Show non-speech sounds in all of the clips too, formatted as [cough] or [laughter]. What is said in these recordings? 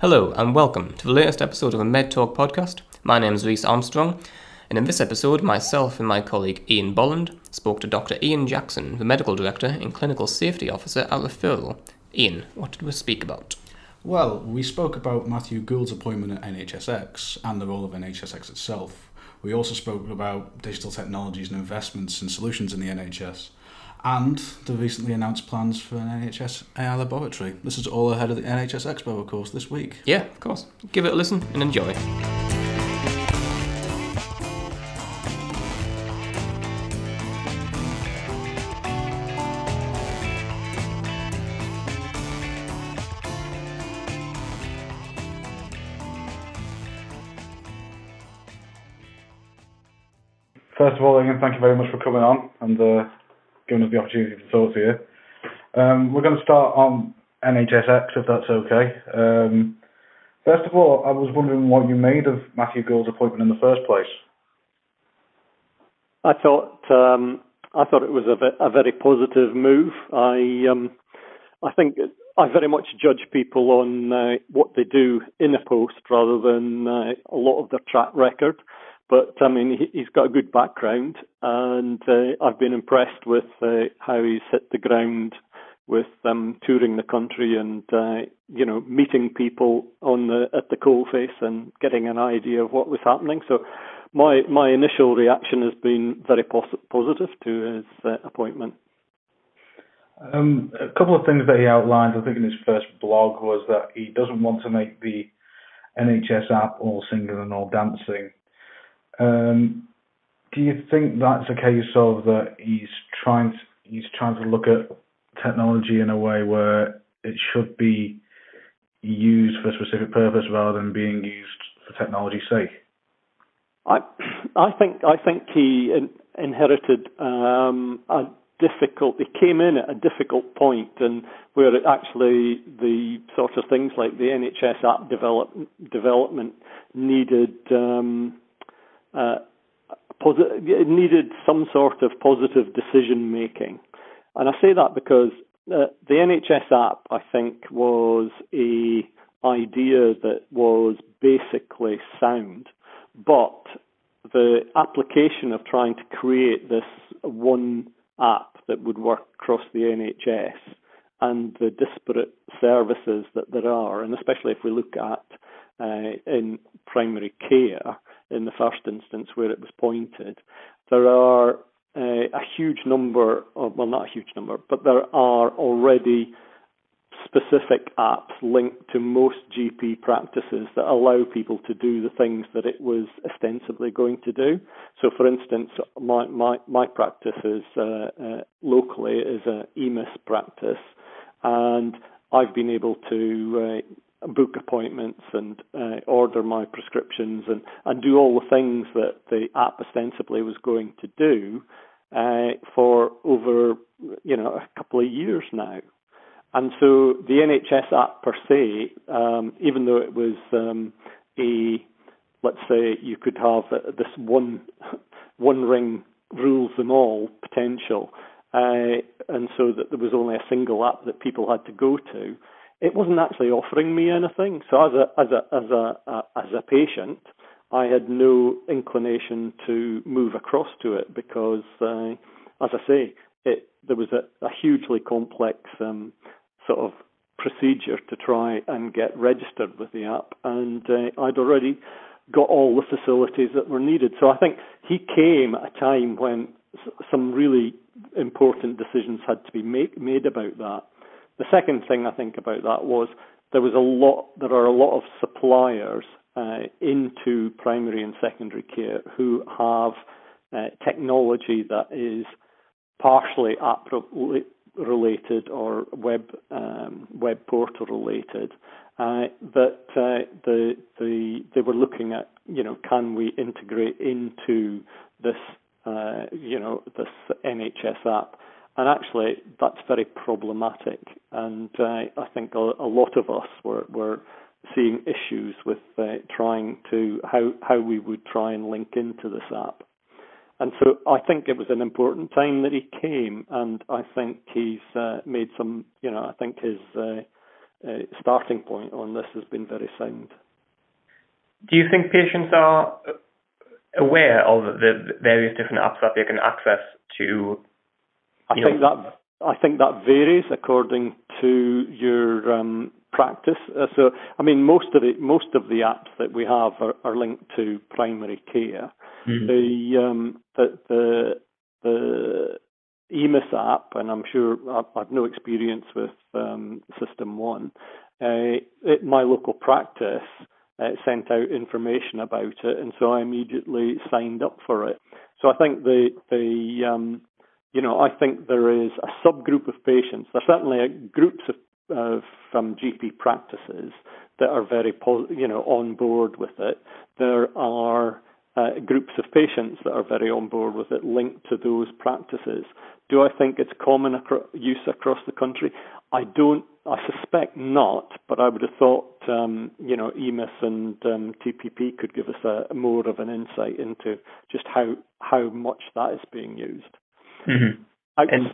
Hello, and welcome to the latest episode of a Med Talk podcast. My name is Reece Armstrong, and in this episode, myself and my colleague Ian Bolland spoke to Dr. Ian Jackson, the Medical Director and Clinical Safety Officer at Refero. Ian, what did we speak about? Well, we spoke about Matthew Gould's appointment at NHSX and the role of NHSX itself. We also spoke about digital technologies and investments and solutions in the NHS and the recently announced plans for an NHS AI laboratory. This is all ahead of the NHS Expo, of course, this week. Yeah, of course. Give it a listen and enjoy. First of all, Ian, thank you very much for coming on and uh, giving us the opportunity to talk to you. Um, we're going to start on NHSX, if that's okay. Um, first of all, I was wondering what you made of Matthew Gould's appointment in the first place. I thought um, I thought it was a, a very positive move. I um, I think I very much judge people on uh, what they do in a post rather than uh, a lot of their track record. But I mean, he, has got a good background, and uh, I've been impressed with uh, how he's hit the ground with um, touring the country and uh, you know meeting people on the at the coalface and getting an idea of what was happening. So my my initial reaction has been very pos- positive to his uh, appointment. Um, a couple of things that he outlined, I think, in his first blog was that he doesn't want to make the NHS app all singing and all dancing. Um, do you think that's a case of that he's trying to, he's trying to look at technology in a way where it should be used for a specific purpose rather than being used for technology's sake? I I think I think he in, inherited um, a difficult. He came in at a difficult point, and where it actually the sort of things like the NHS app develop, development needed um, uh, needed some sort of positive decision making. And I say that because uh, the NHS app, I think, was a idea that was basically sound, but the application of trying to create this one app that would work across the NHS and the disparate services that there are, and especially if we look at uh, in primary care, in the first instance where it was pointed, there are uh, a huge number of, well, not a huge number, but there are already specific apps linked to most GP practices that allow people to do the things that it was ostensibly going to do. So, for instance, my my, my practice is uh, uh, locally is a EMIS practice, and I've been able to uh, book appointments and uh, order my prescriptions and, and do all the things that the app ostensibly was going to do uh, for over you know a couple of years now. And so the NHS app per se, um, even though it was um, a let's say you could have this one one ring rules them all potential, uh, and so that there was only a single app that people had to go to it wasn't actually offering me anything. So as a as a as a, a as a patient, I had no inclination to move across to it because, uh, as I say, it there was a, a hugely complex um, sort of procedure to try and get registered with the app, and uh, I'd already got all the facilities that were needed. So I think he came at a time when some really important decisions had to be make, made about that. The second thing I think about that was there was a lot. There are a lot of suppliers uh, into primary and secondary care who have uh, technology that is partially app related or web um, web portal related. Uh, that uh, the the they were looking at you know can we integrate into this uh, you know this NHS app and actually, that's very problematic. And uh, I think a, a, lot of us were, were seeing issues with uh, trying to how how we would try and link into this app. And so I think it was an important time that he came, and I think he's uh, made some. You know, I think his uh, uh, starting point on this has been very sound. Do you think patients are aware of the various different apps that they can access to? I think know, that I think that varies according to your um, practice. Uh, so, I mean, most of the most of the apps that we have are, are linked to primary care. Mm-hmm. The, um, the the the EMIS app, and I'm sure I've, I've no experience with um, SystmOne. Uh, it, my local practice uh, sent out information about it, and so I immediately signed up for it. So I think the the um, you know I think there is a subgroup of patients. There's certainly groups of uh, from GP practices that are very you know on board with it. There are uh, groups of patients that are very on board with it linked to those practices. Do I think it's common acro- use across the country? I don't. I suspect not, but I would have thought, um, you know, EMIS and um, TPP could give us a, more of an insight into just how how much that is being used. Mm-hmm. Out, and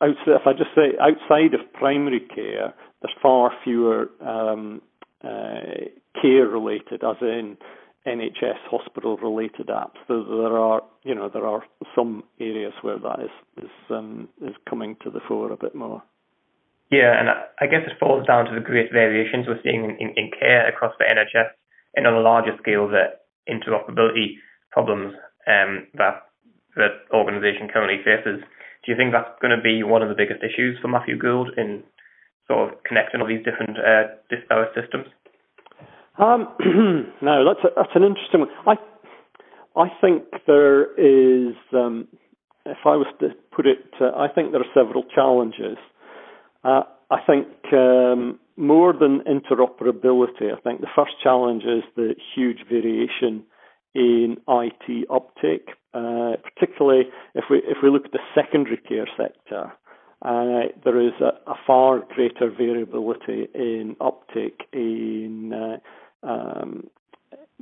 outside, if I just say outside of primary care, there's far fewer um, uh, care related, as in NHS hospital related apps. There, there, are, you know, there are some areas where that is is um, is coming to the fore a bit more. Yeah, and I guess it falls down to the great variations we're seeing in, in, in care across the NHS, and on a larger scale, the interoperability problems um, that that organisation currently faces. Do you think that's going to be one of the biggest issues for Matthew Gould in sort of connecting all these different uh, disparate systems? Um, [clears throat] no, that's a, that's an interesting one. I I think there is, um, if I was to put it, uh, I think there are several challenges. Uh, I think um, more than interoperability, I think the first challenge is the huge variation in IT uptake, uh, particularly if we if we look at the secondary care sector. Uh, there is a, a, far greater variability in uptake in uh, um,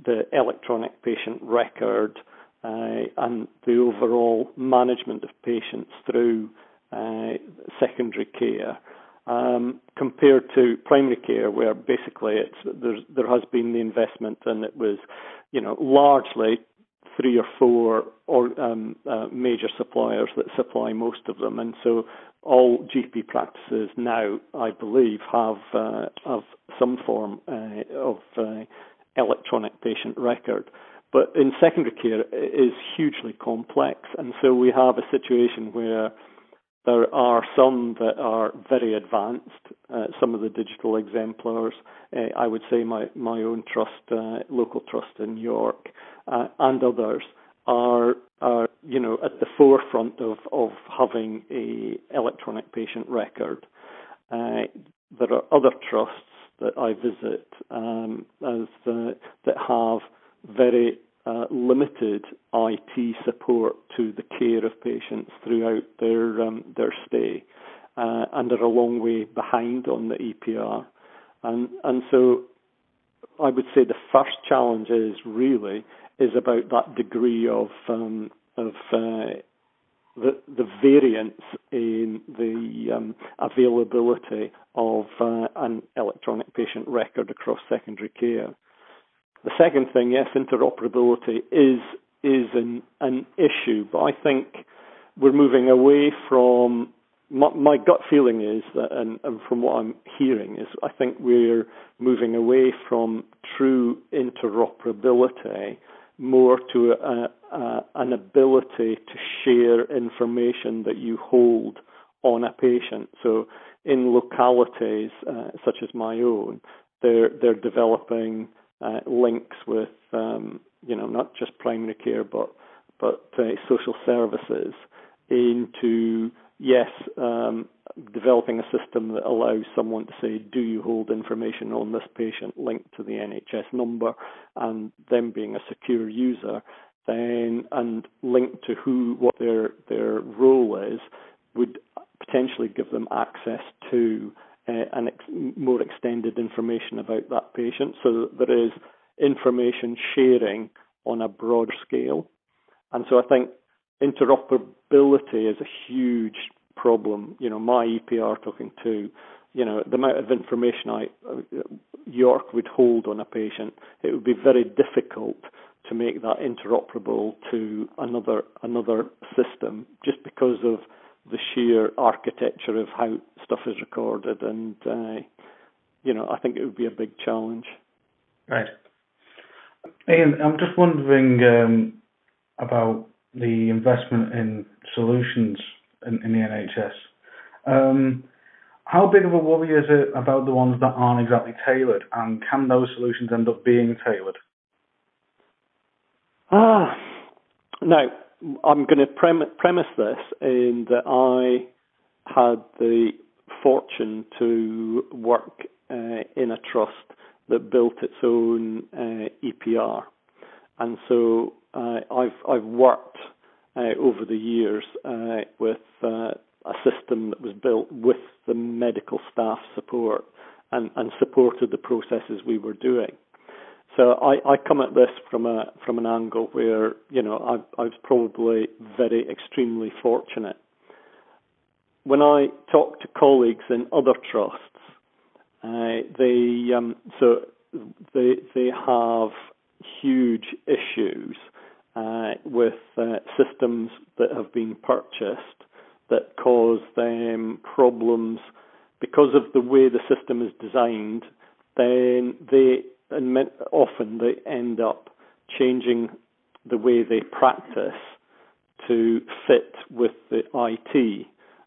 the electronic patient record uh, and the overall management of patients through uh, secondary care. Um, compared to primary care, where basically there has been the investment and it was, you know, largely three or four or um, uh, major suppliers that supply most of them, and so all GP practices now, I believe, have uh, have some form uh, of uh, electronic patient record. But in secondary care, it is hugely complex, and so we have a situation where there are some that are very advanced. Uh, some of the digital exemplars, uh, I would say my, my own trust, uh, local trust in York, uh, and others are, are, you know, at the forefront of, of having a electronic patient record. Uh, there are other trusts that I visit um, as that have very uh, limited IT support to the care of patients throughout their um, their stay, uh, and are a long way behind on the EPR, and and so I would say the first challenge is really is about that degree of um, of uh, the the variance in the um, availability of uh, an electronic patient record across secondary care. The second thing, yes, interoperability is is an an issue, but I think we're moving away from. My, my gut feeling is that, and, and from what I'm hearing, is I think we're moving away from true interoperability more to a, a, an ability to share information that you hold on a patient. So in localities uh, such as my own, they're they're developing uh, links with um, you know not just primary care but but uh, social services into yes um, developing a system that allows someone to say do you hold information on this patient linked to the NHS number? and them being a secure user then and linked to who what their their role is would potentially give them access to uh, and ex- more extended information about that patient so there is information sharing on a broad scale. And so I think interoperability is a huge problem. You know, my EPR talking to you know, the amount of information I York would hold on a patient, it would be very difficult to make that interoperable to another another system, just because of the sheer architecture of how stuff is recorded, and uh, you know, I think it would be a big challenge. Right. Ian, I'm just wondering um, about the investment in solutions in, in the NHS. Um, how big of a worry is it about the ones that aren't exactly tailored, and can those solutions end up being tailored? Ah, now I'm going to prem- premise this in that I had the fortune to work uh, in a trust that built its own uh, EPR, and so uh, I've I've worked uh, over the years uh, with uh, a system that was built with the medical staff support and, and supported the processes we were doing. So I, I come at this from a from an angle where you know I, I was probably very extremely fortunate. When I talk to colleagues in other trusts, uh, they um, so they they have huge issues uh, with uh, systems that have been purchased that cause them problems because of the way the system is designed. Then they and often they end up changing the way they practice to fit with the IT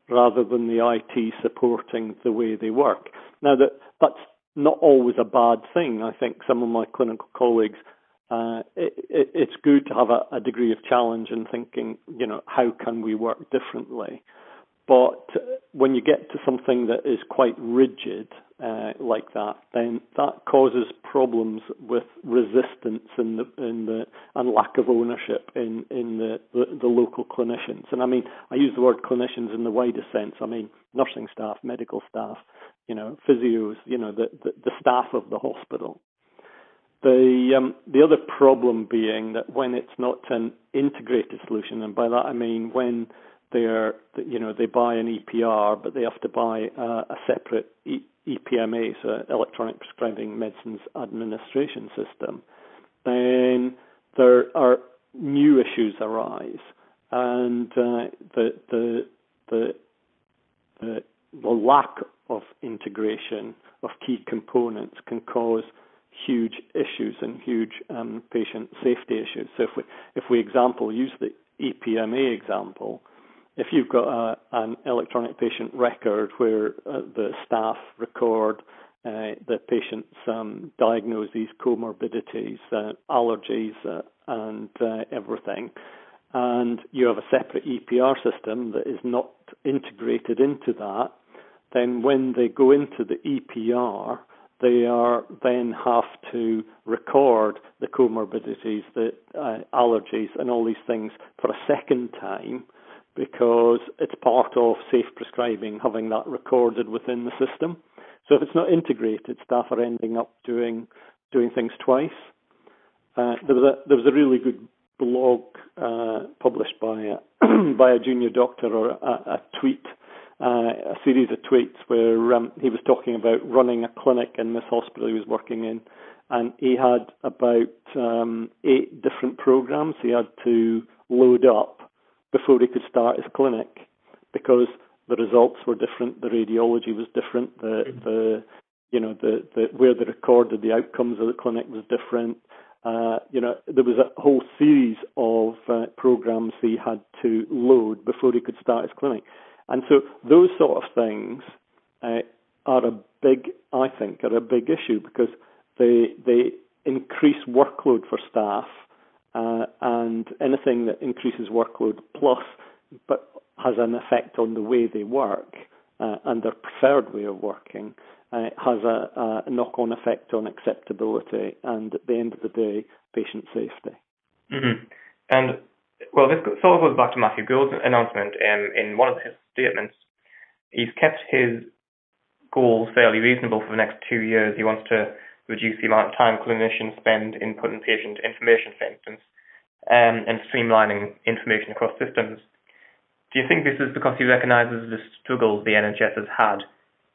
rather than the IT supporting the way they work. Now that that's not always a bad thing. I think some of my clinical colleagues, uh, it, it, it's good to have a, a degree of challenge in thinking, you know, how can we work differently? But when you get to something that is quite rigid uh, like that, then that causes problems with resistance in the, in the and lack of ownership in in the, the, the local clinicians. And I mean, I use the word clinicians in the widest sense. I mean, nursing staff, medical staff, you know, physios, you know, the the, the staff of the hospital. The um, the other problem being that when it's not an integrated solution, and by that I mean when they're you know they buy an EPR, but they have to buy uh, a separate e- EPMA, so Electronic Prescribing Medicines Administration System. Then there are new issues arise, and uh, the, the the the the lack of integration of key components can cause huge issues and huge um, patient safety issues. So if we if we example use the EPMA example, if you've got a, an electronic patient record where uh, the staff record uh, the patient's um, diagnoses, comorbidities, uh, allergies, uh, and uh, everything, and you have a separate EPR system that is not integrated into that, then when they go into the EPR, they are then have to record the comorbidities, the uh, allergies, and all these things for a second time because it's part of safe prescribing having that recorded within the system. So if it's not integrated, staff are ending up doing doing things twice. Uh, there was a there was a really good blog uh, published by a, [clears throat] by a junior doctor or a, a tweet, uh, a series of tweets where um, he was talking about running a clinic in this hospital he was working in, and he had about um, eight different programs he had to load up before he could start his clinic because the results were different, the radiology was different, the mm-hmm. the you know the, the where they recorded the outcomes of the clinic was different. Uh, you know there was a whole series of uh, programs he had to load before he could start his clinic, and so those sort of things uh, are a big, I think, are a big issue because they they increase workload for staff uh, and anything that increases workload plus but has an effect on the way they work uh, and their preferred way of working uh, has a, a, knock-on effect on acceptability and at the end of the day patient safety. Mm-hmm. And well, this sort of goes back to Matthew Gould's announcement. Um, in one of his statements, he's kept his goals fairly reasonable for the next two years. He wants to reduce the amount of time clinicians spend inputting patient information, for instance, um, and streamlining information across systems. Do you think this is because he recognises the struggles the NHS has had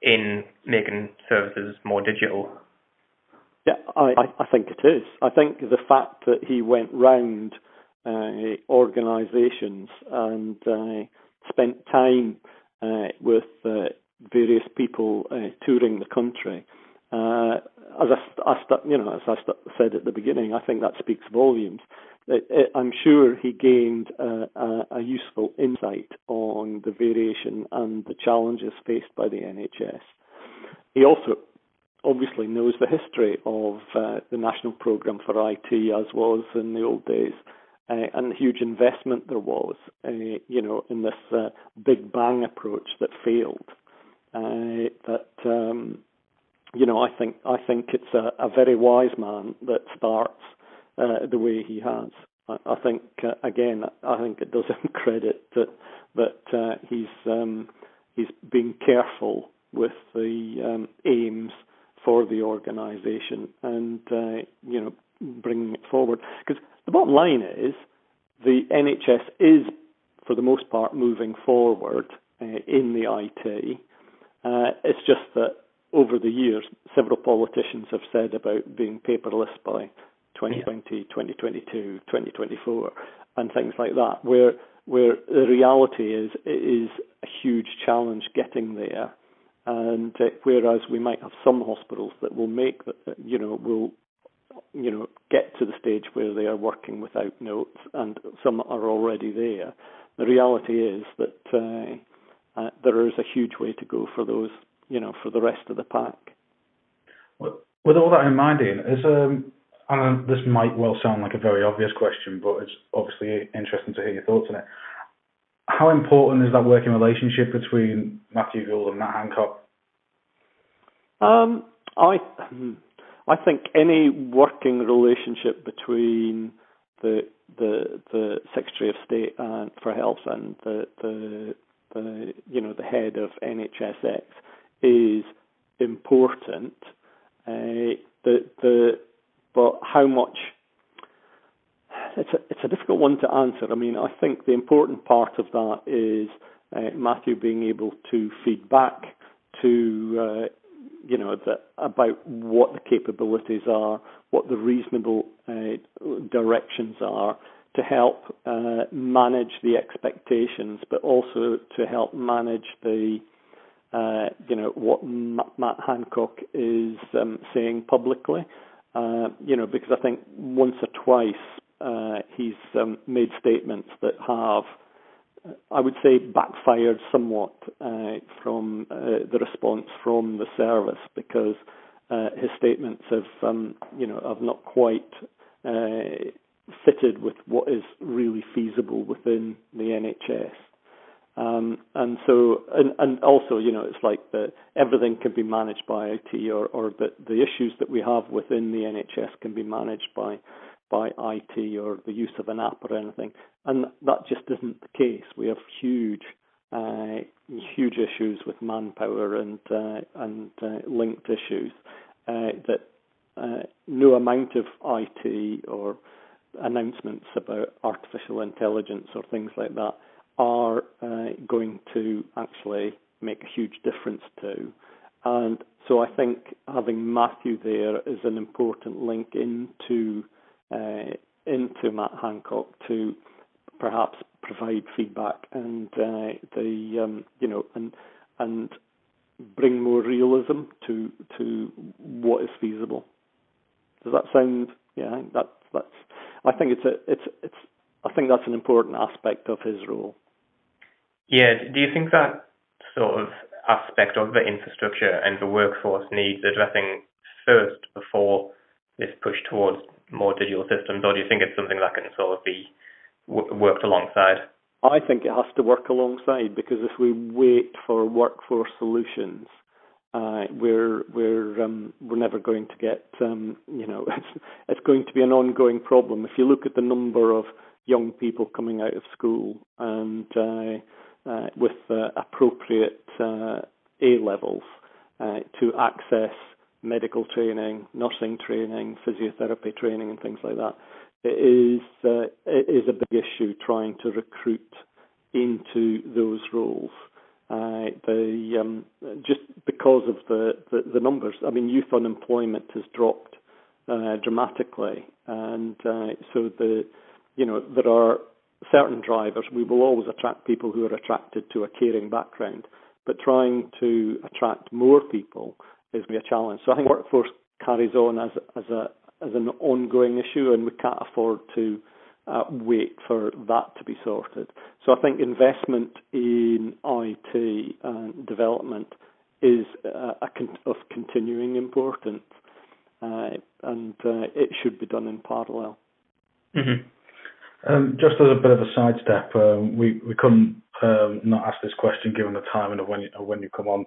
in making services more digital? Yeah, I, I think it is. I think the fact that he went round uh, organisations and uh, spent time uh, with uh, various people uh, touring the country. Uh, as I, I you know, as I said at the beginning, I think that speaks volumes. It, it, I'm sure he gained a, a, useful insight on the variation and the challenges faced by the NHS. He also obviously knows the history of uh, the national programme for IT as was in the old days uh, and the huge investment there was, uh, you know, in this uh, big bang approach that failed. Uh, that um, you know, I think I think it's a, a very wise man that starts uh, the way he has. I, I think uh, again, I think it does him [laughs] credit that that he's um, he's being careful with the um, aims for the organisation and you know bringing it forward because the bottom line is the NHS is, for the most part, moving forward uh, in the IT. Uh, it's just that over the years, several politicians have said about being paperless by 2020, yeah. 2022, 2024, and things like that, where where the reality is it is a huge challenge getting there. And uh, whereas we might have some hospitals that will make, you know, will you know, get to the stage where they are working without notes, and some are already there. The reality is that uh, uh, there is a huge way to go for those, you know, for the rest of the pack. With all that in mind, Ian, is um, and this might well sound like a very obvious question, but it's obviously interesting to hear your thoughts on it. How important is that working relationship between Matthew Gould and Matt Hancock? Um, I hmm, I think any working relationship between the the the Secretary of State and for Health and the the, the you know the head of NHSX is important. Uh, the the but how much it's a it's a difficult one to answer. I mean, I think the important part of that is uh, Matthew being able to feed back to uh, you know, that about what the capabilities are, what the reasonable uh, directions are to help uh, manage the expectations, but also to help manage the, uh, you know, what Matt Hancock is um, saying publicly. Uh, you know, because I think once or twice uh, he's um, made statements that have I would say, backfired somewhat uh, from uh, the response from the service because uh, his statements have, um, you know, have not quite uh, fitted with what is really feasible within the NHS. Um, and so, and, and also, you know, it's like the, everything can be managed by IT, or, or the, the issues that we have within the NHS can be managed by by IT or the use of an app or anything. And that just isn't the case. We have huge, uh, huge issues with manpower and uh, and uh, linked issues uh, that uh, no amount of IT or announcements about artificial intelligence or things like that are uh, going to actually make a huge difference to. And so I think having Matthew there is an important link into uh, into Matt Hancock to perhaps provide feedback and uh, the um, you know and and bring more realism to to what is feasible. Does that sound? Yeah, that that's. I think it's a it's it's. I think that's an important aspect of his role. Yeah. Do you think that sort of aspect of the infrastructure and the workforce needs addressing first before this push towards more digital systems, or do you think it's something that can sort of be worked alongside? I think it has to work alongside because if we wait for workforce solutions, uh, we're we're um, we're never going to get um, you know [laughs] it's it's going to be an ongoing problem. If you look at the number of young people coming out of school and uh, uh, with uh, appropriate uh, A levels uh, to access medical training, nursing training, physiotherapy training, and things like that. It is uh, it is a big issue trying to recruit into those roles. Uh, the um, just because of the, the, the numbers. I mean, youth unemployment has dropped dramatically, and so the you know there are certain drivers. We will always attract people who are attracted to a caring background, but trying to attract more people is going to be a challenge. So I think workforce carries on as as a as an ongoing issue, and we can't afford to uh, wait for that to be sorted. So I think investment in IT and development is uh, con- of continuing importance, uh, and uh, it should be done in parallel. Mm-hmm. Um, just as a bit of a sidestep, um, we we couldn't um, not ask this question given the timing of when you, of when you come on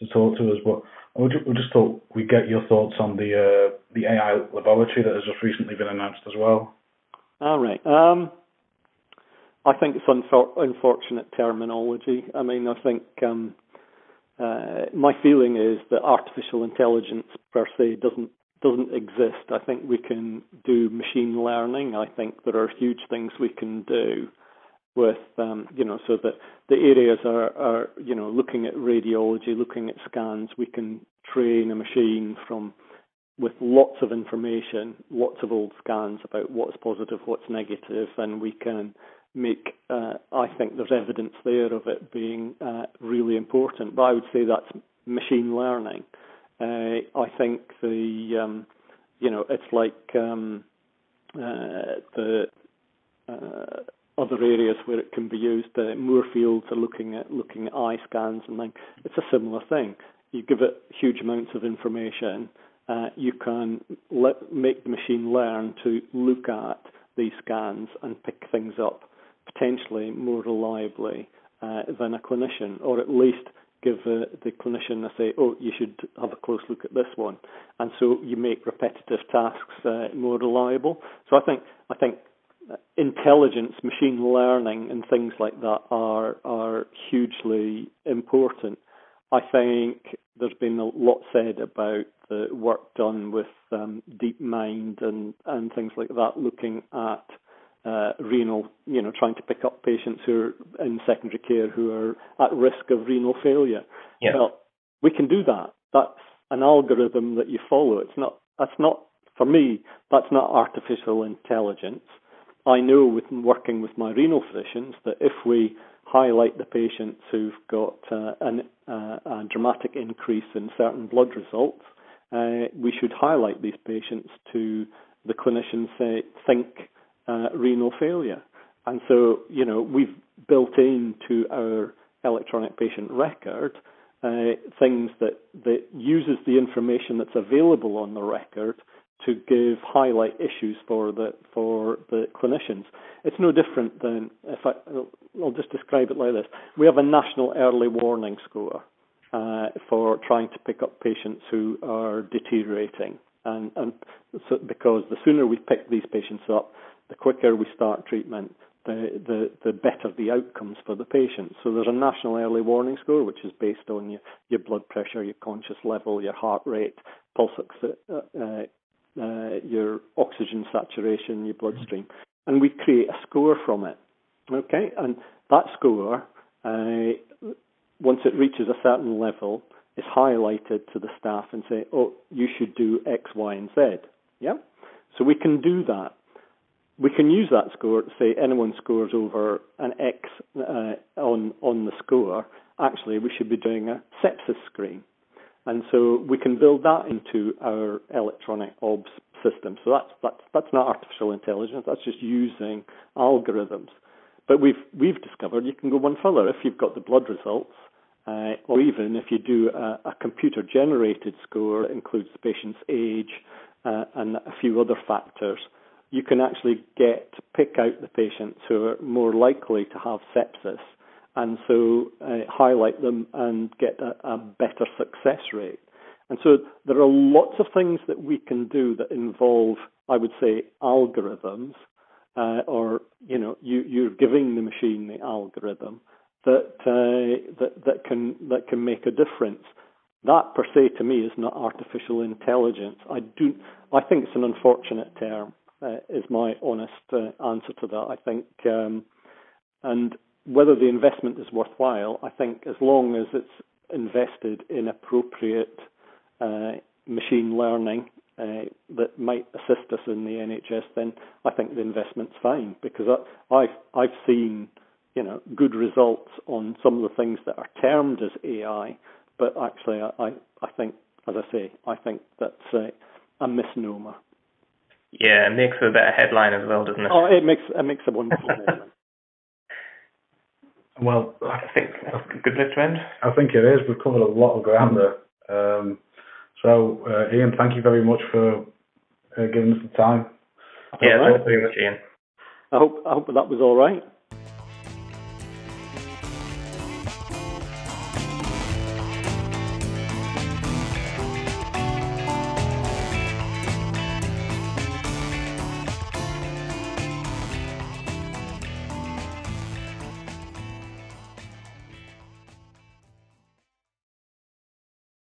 to talk to us, but we just, we just thought we'd get your thoughts on the uh, the AI laboratory that has just recently been announced as well. All right. Um, I think it's unfor- unfortunate terminology. I mean, I think um, uh, my feeling is that artificial intelligence per se doesn't doesn't exist. I think we can do machine learning. I think there are huge things we can do with um, you know so that the areas are, are you know looking at radiology, looking at scans. We can train a machine from with lots of information, lots of old scans about what's positive, what's negative, and we can make, uh, I think there's evidence there of it being uh, really important. But I would say that's machine learning. Uh, I think the, um, you know, it's like um, uh, the uh, other areas where it can be used. Uh, Moorfields are looking at looking at eye scans and like it's a similar thing. You give it huge amounts of information uh, you can let, make the machine learn to look at these scans and pick things up potentially more reliably uh, than a clinician, or at least give uh, the clinician a say, oh, you should have a close look at this one, and so you make repetitive tasks uh, more reliable. So I think I think intelligence, machine learning, and things like that are are hugely important. I think there's been a lot said about the work done with um, DeepMind and, and things like that, looking at uh, renal, you know, trying to pick up patients who are in secondary care who are at risk of renal failure. Yeah. Well, we can do that. That's an algorithm that you follow. It's not. That's not for me. That's not artificial intelligence. I know with working with my renal physicians that if we highlight the patients who've got uh, an, uh, a dramatic increase in certain blood results, uh, we should highlight these patients to the clinicians say, think uh, renal failure. And so, you know, we've built into our electronic patient record uh, things that, that uses the information that's available on the record to give highlight issues for the for the clinicians. It's no different than if I I'll just describe it like this. We have a national early warning score uh, for trying to pick up patients who are deteriorating, and and so because the sooner we pick these patients up, the quicker we start treatment, the, the, the better the outcomes for the patient. So there's a national early warning score, which is based on your, your blood pressure, your conscious level, your heart rate, pulse, uh, uh, your oxygen saturation, your bloodstream, and we create a score from it. Okay, and that score, uh, once it reaches a certain level, is highlighted to the staff and say, "Oh, you should do X, Y, and Z." Yeah, so we can do that. We can use that score to say anyone scores over an X uh, on on the score. Actually, we should be doing a sepsis screen. And so we can build that into our electronic OBS system. So that's that's that's not artificial intelligence. That's just using algorithms. But we've we've discovered you can go one further if you've got the blood results, uh, or even if you do a, a computer generated score that includes the patient's age uh, and a few other factors. You can actually get pick out the patients who are more likely to have sepsis and so uh, highlight them and get a, a, better success rate. And so there are lots of things that we can do that involve, I would say, algorithms, uh, or you know, you, you're giving the machine the algorithm that uh, that that can that can make a difference. That per se to me is not artificial intelligence. I do I think it's an unfortunate term. Uh, is my honest uh, answer to that. I think, um, and whether the investment is worthwhile, I think as long as it's invested in appropriate uh, machine learning uh, that might assist us in the NHS, then I think the investment's fine because I, I've I've seen you know good results on some of the things that are termed as AI, but actually I I think as I say I think that's a misnomer. Yeah, it makes a better headline as well, doesn't it? Oh, it makes it makes a wonderful [laughs] headline. Well, I think that's a good place to end. I think it is. We've covered a lot of ground there. Um, so, uh, Ian, thank you very much for uh, giving us the time. Yeah, All right. thanks very much, Ian. I hope I hope that was all right.